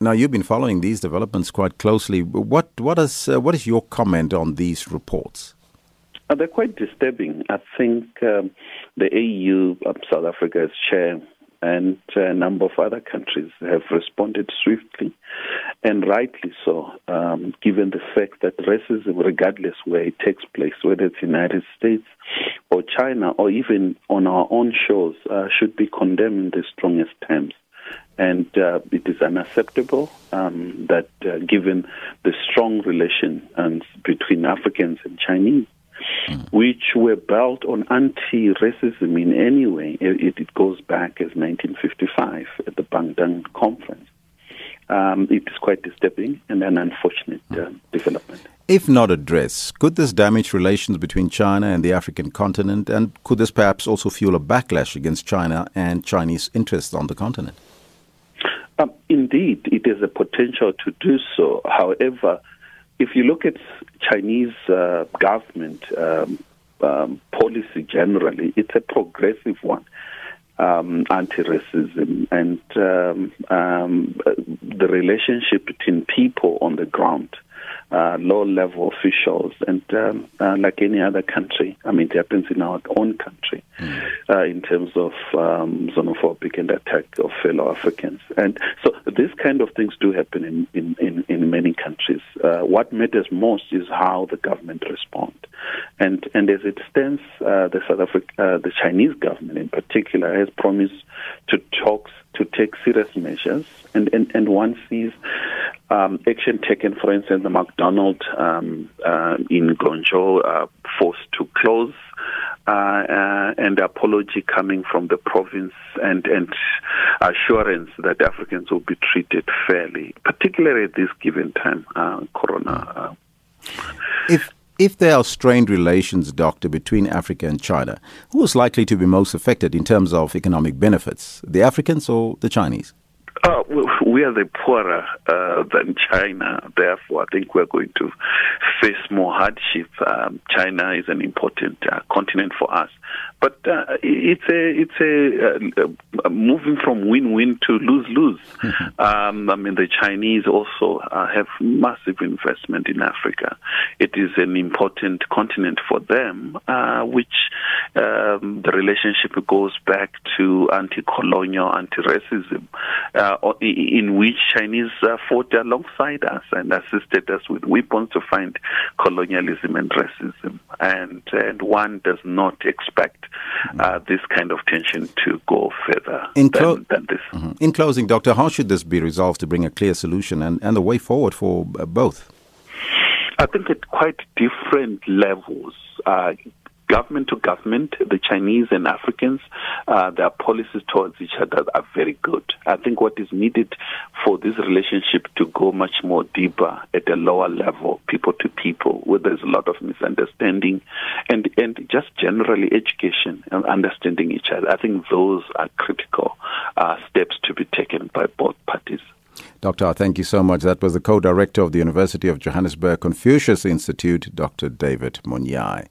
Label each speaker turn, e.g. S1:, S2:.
S1: Now, you've been following these developments quite closely. What, what, is, uh, what is your comment on these reports?
S2: Uh, they're quite disturbing. I think um, the AU, uh, South Africa's chair, and a number of other countries have responded swiftly and rightly so, um, given the fact that racism, regardless where it takes place, whether it's the United States or China or even on our own shores, uh, should be condemned in the strongest terms. And uh, it is unacceptable um, that, uh, given the strong relations between Africans and Chinese, mm. which were built on anti-racism in any way. It, it, goes back as 1955 at the Bandung Conference. Um, it is quite disturbing and an unfortunate uh, development.
S1: If not addressed, could this damage relations between China and the African continent, and could this perhaps also fuel a backlash against China and Chinese interests on the continent?
S2: Um, indeed, it has a potential to do so. However, if you look at Chinese uh, government um, um, policy generally, it's a progressive one. Um, anti-racism and um, um, the relationship between people on the ground uh, low level officials, and um, uh, like any other country, I mean, it happens in our own country mm. uh, in terms of um, xenophobic and attack of fellow Africans. And so these kind of things do happen in, in, in, in many countries. Uh, what matters most is how the government responds. And, and as it stands, uh, the South Africa, uh, the Chinese government in particular has promised to talk to take serious measures, and, and, and one sees um, action taken, for instance, the McDonald's um, uh, in Guangzhou uh, forced to close, uh, uh, and apology coming from the province and, and assurance that Africans will be treated fairly, particularly at this given time, uh, Corona. Uh.
S1: If if there are strained relations, Doctor, between Africa and China, who is likely to be most affected in terms of economic benefits, the Africans or the Chinese?
S2: Uh, we are the poorer uh, than China. Therefore, I think we're going to face more hardship. Um, China is an important uh, continent for us, but uh, it's a it's a, uh, moving from win-win to lose-lose. Mm-hmm. Um, I mean, the Chinese also uh, have massive investment in Africa. It is an important continent for them, which um, the relationship goes back to anti-colonial, anti-racism uh, in which Chinese uh, fought alongside us and assisted us with weapons to fight colonialism and racism. And, and one does not expect uh, this kind of tension to go further in clo- than, than, this.
S1: Mm-hmm. In closing, Doctor, how should this be resolved to bring a clear solution and, and the way forward for uh, both?
S2: I think at quite different levels. Uh, government to government, the Chinese and Africans, uh, their policies towards each other are very good. I think what is needed for this relationship to go much more deeper at a lower level, people to people, where there's a lot of misunderstanding, and and just generally education and understanding each other. I think those are critical uh, steps to be taken by both parties.
S1: Doctor, thank you so much. That was the co director of the University of Johannesburg Confucius Institute, Dr. David Monyae.